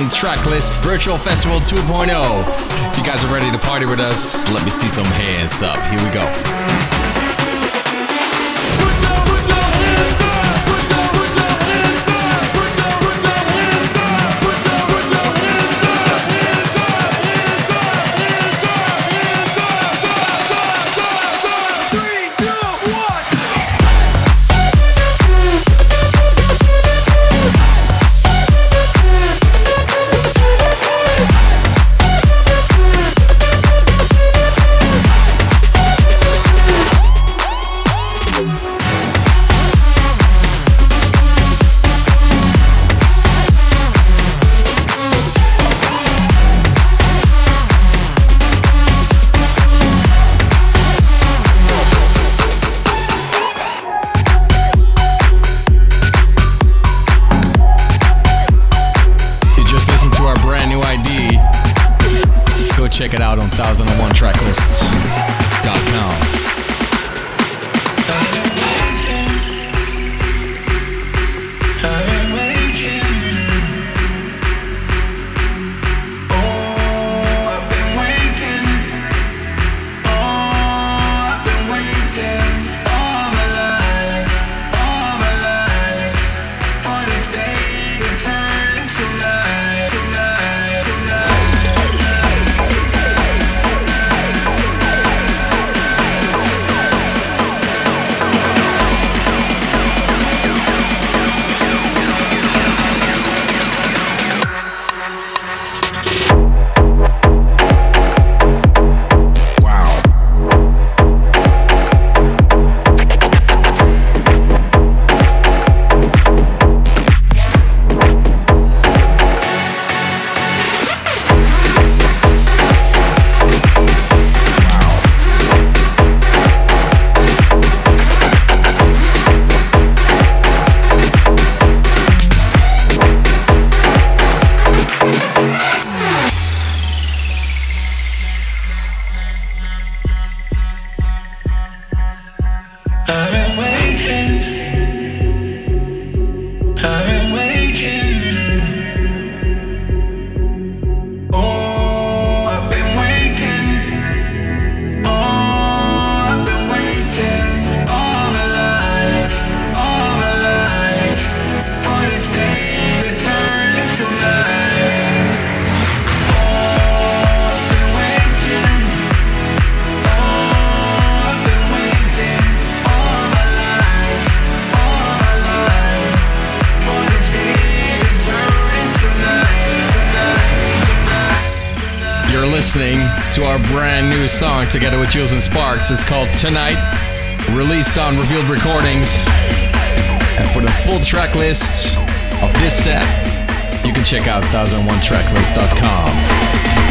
1001 track list Virtual Festival 2.0. If you guys are ready to party with us, let me see some hands up. Here we go. Check it out on 1001tracklists.com. together with Jewelz and Sparks. It's called Tonight, released on Revealed Recordings. And for the full track list of this set, you can check out 1001tracklist.com.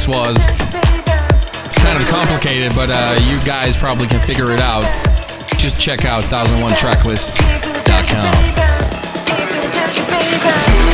this was. It's kind of complicated, but uh, you guys probably can figure it out. Just check out 1001tracklist.com.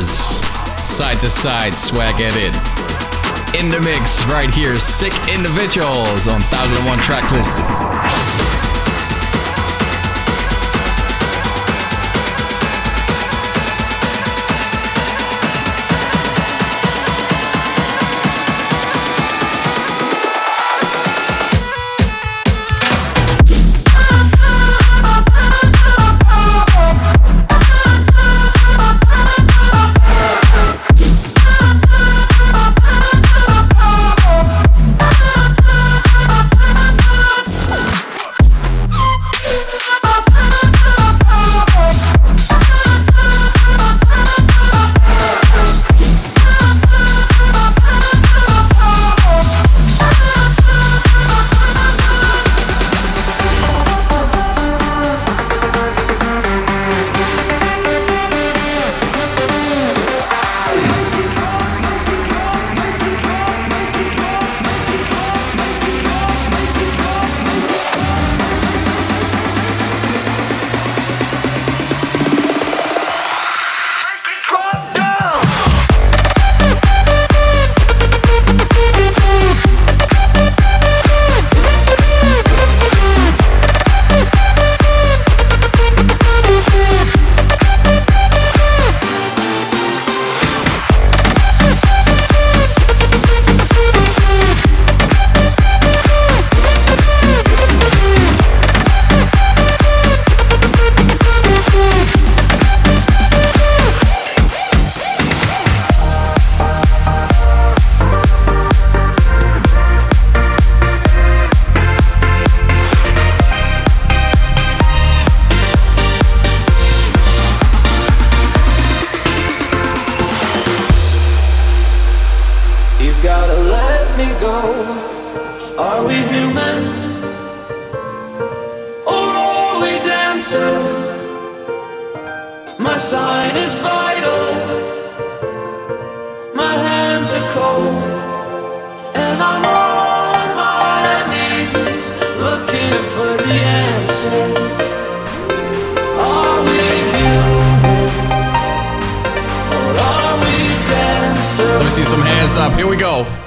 side to side swag edit. In the mix right here, Sick Individuals on 1001 Tracklist. Some hands up. Here we go.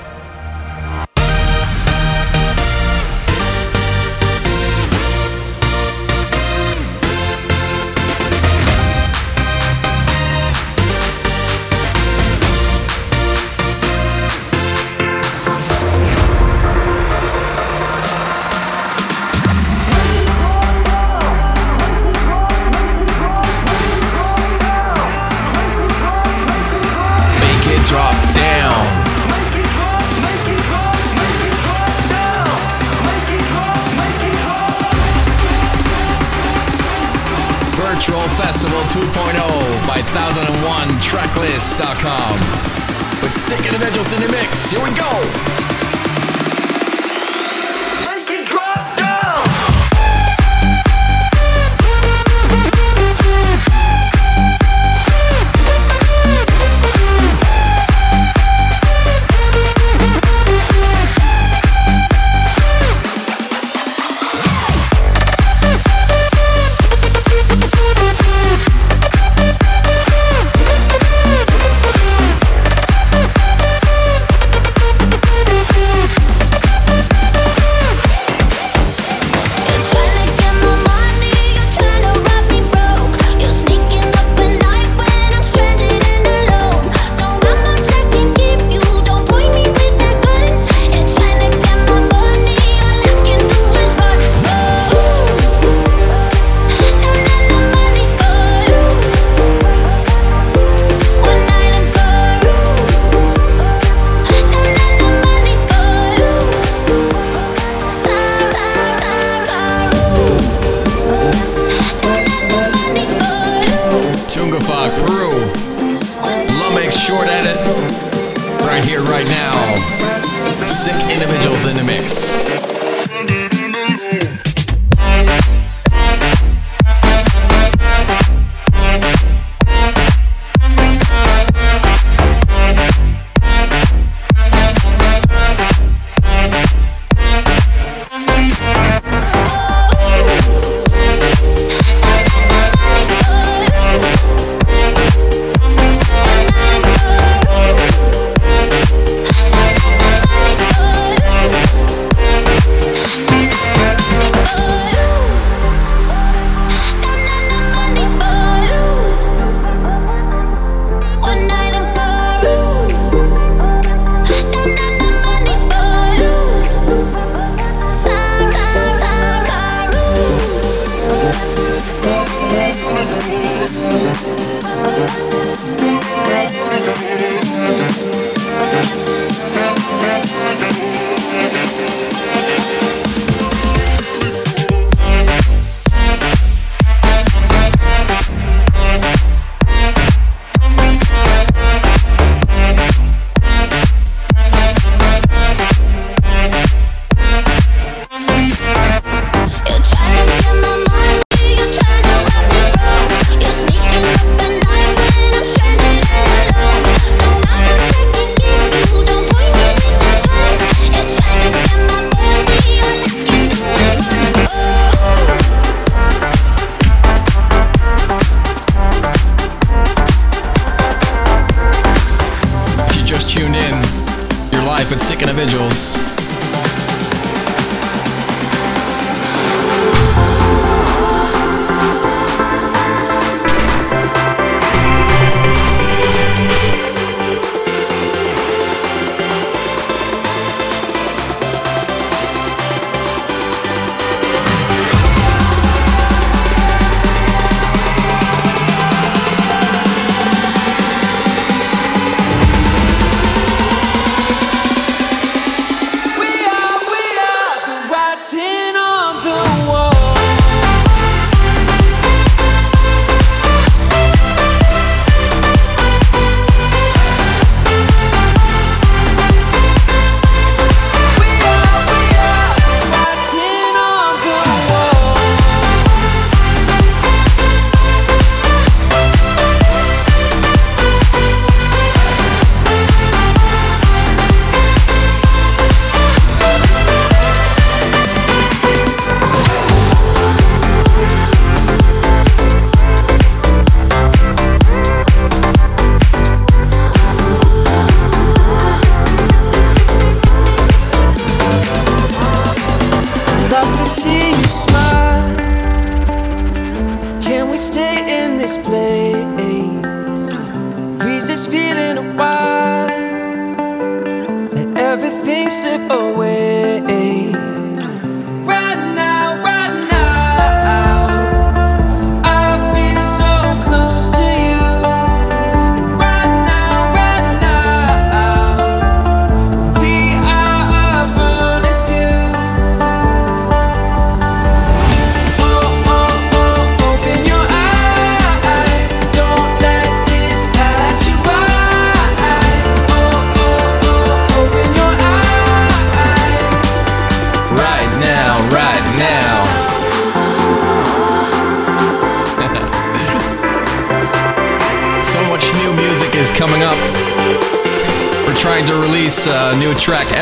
Track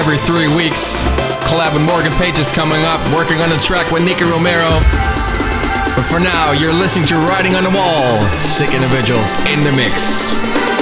every three weeks. Collab with Morgan Page is coming up, working on a track with Nicky Romero. But for now, you're listening to Writing on the Wall. Sick individuals in the mix.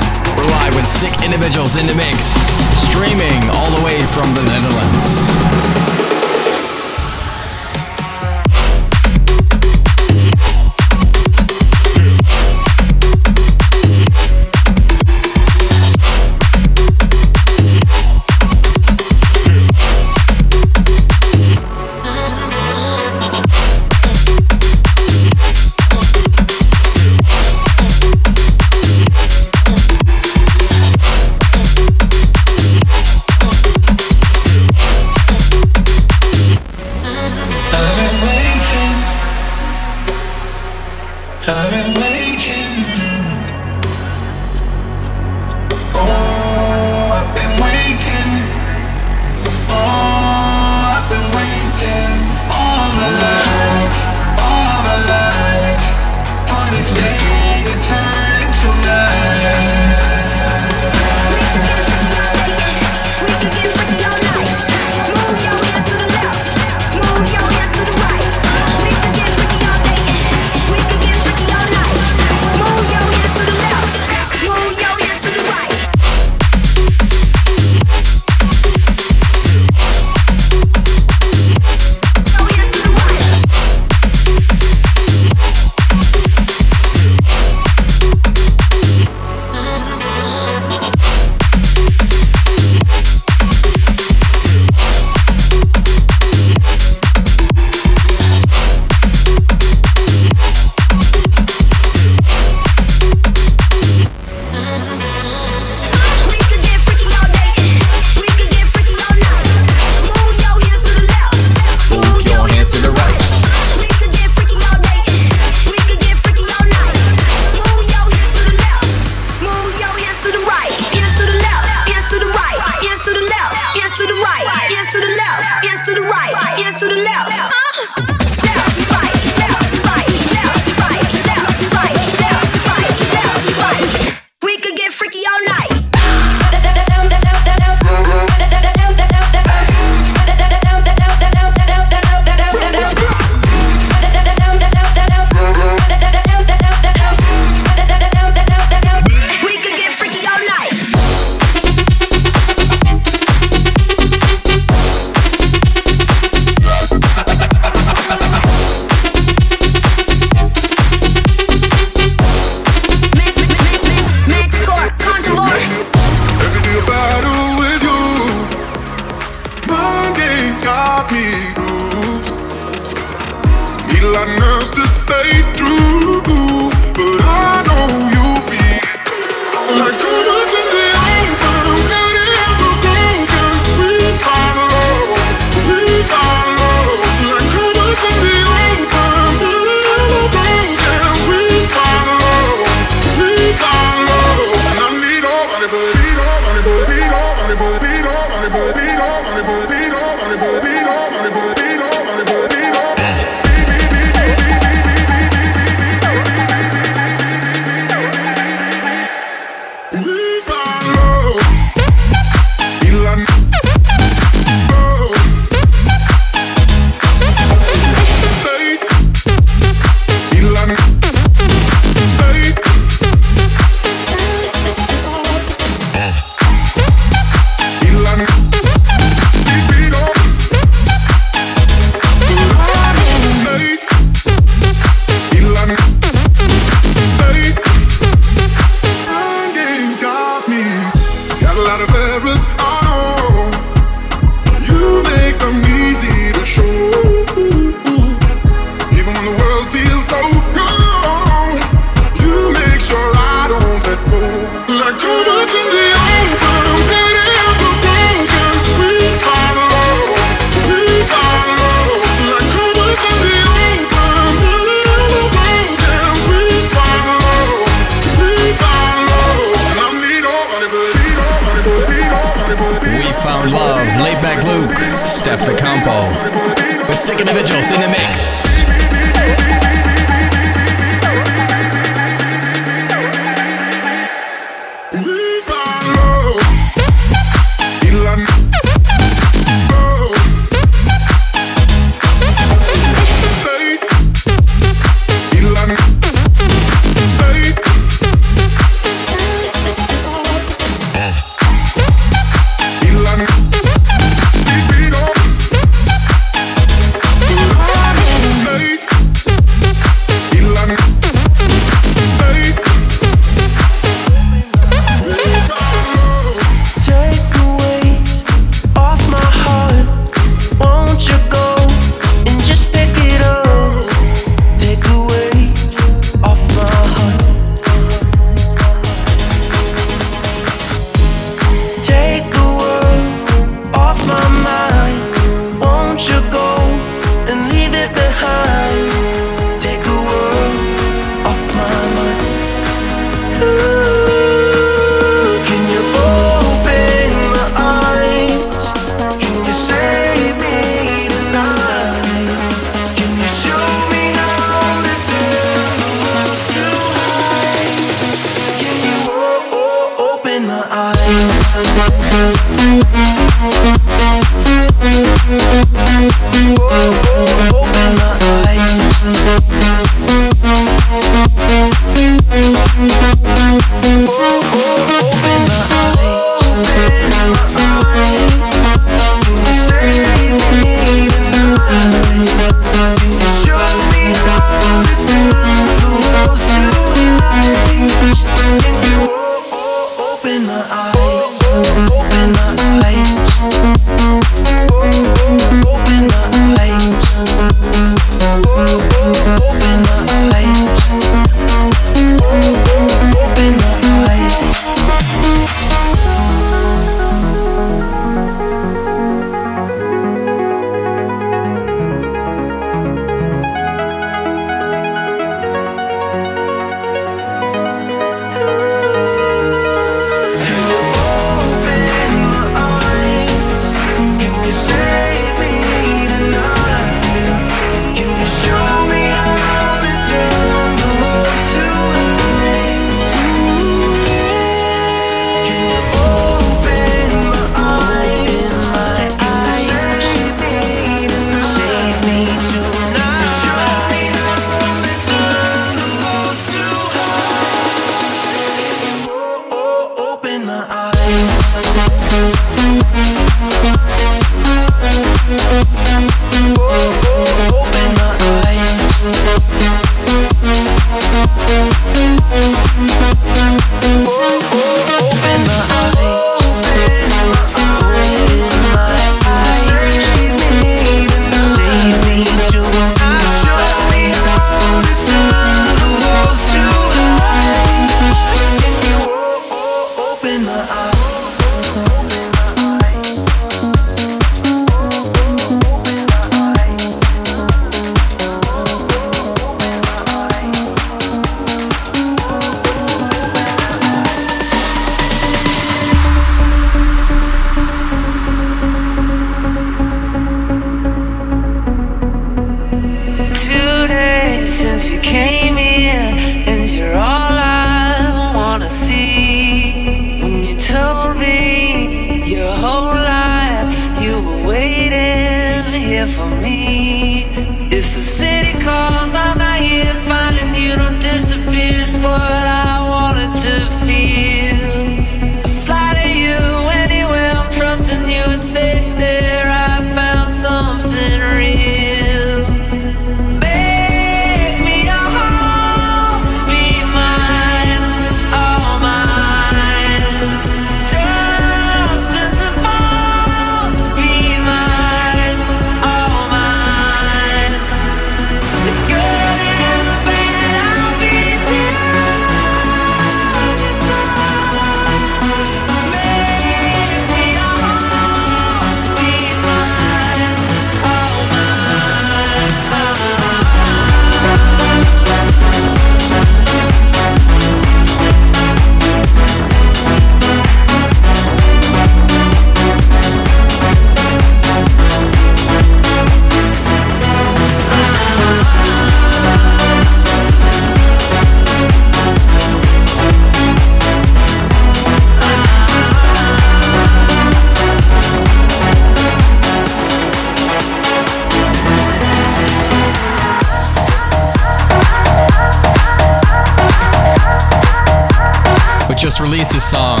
Released a song.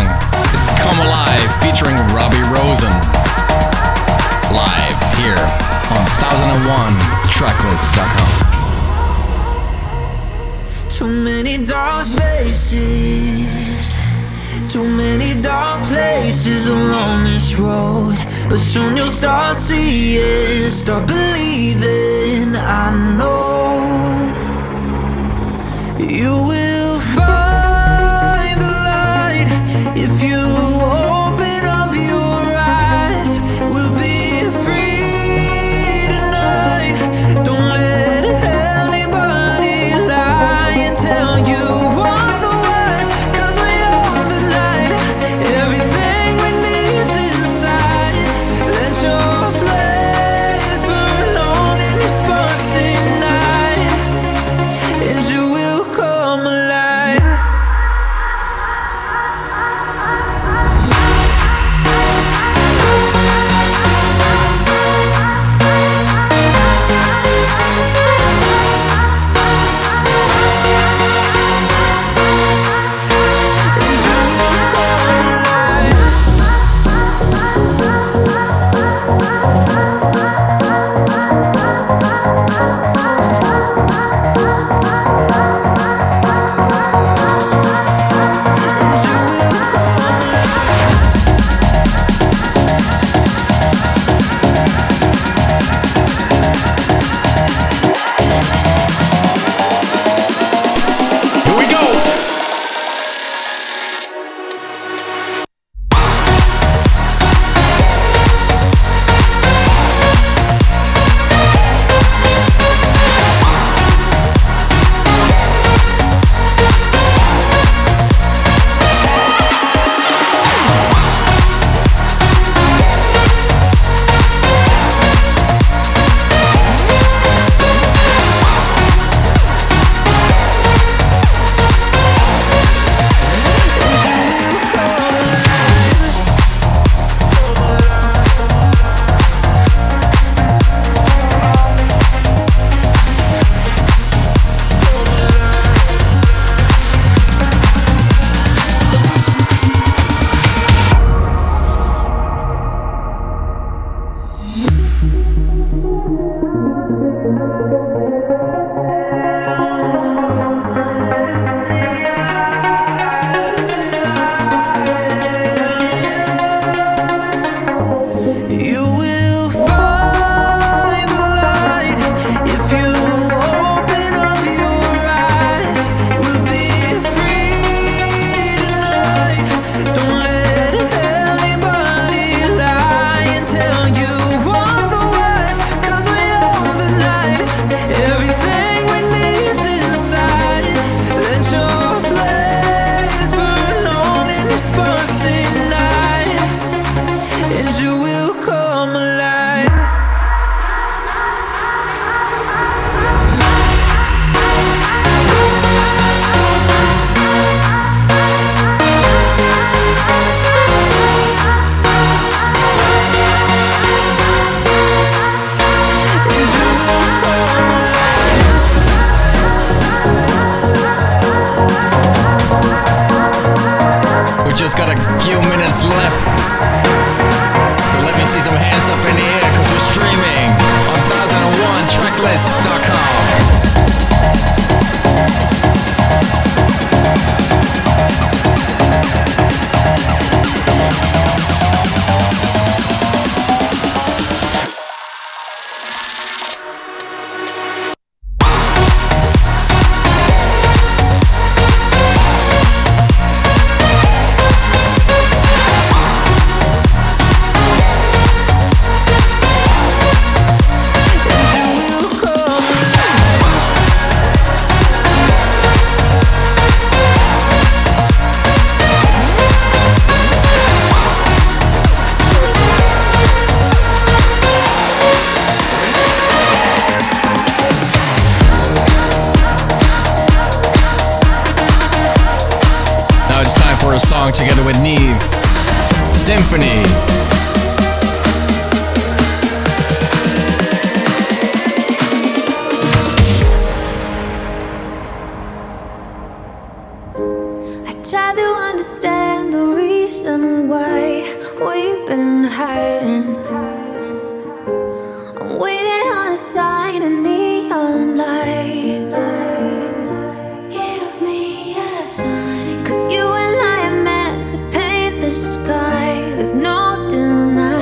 It's Come Alive featuring Robbie Rosen. Live here on 1001tracklist.com. do not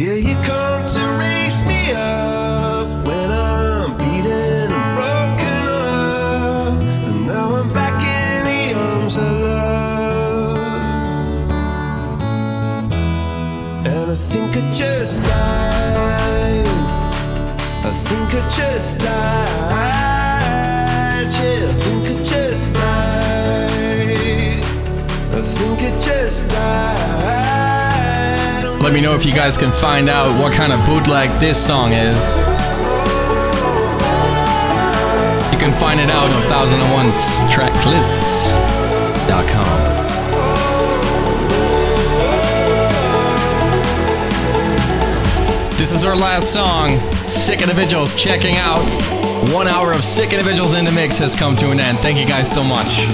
Yeah, you come to raise me up when I'm beaten and broken up. And now I'm back in the arms of love. And I think I just died. I think I just died. Yeah, I think I just died. I think I just died. Let me know if you guys can find out what kind of bootleg this song is. You can find it out on 1001 tracklists.com. This is our last song, Sick Individuals checking out. One hour of Sick Individuals in the Mix has come to an end. Thank you guys so much.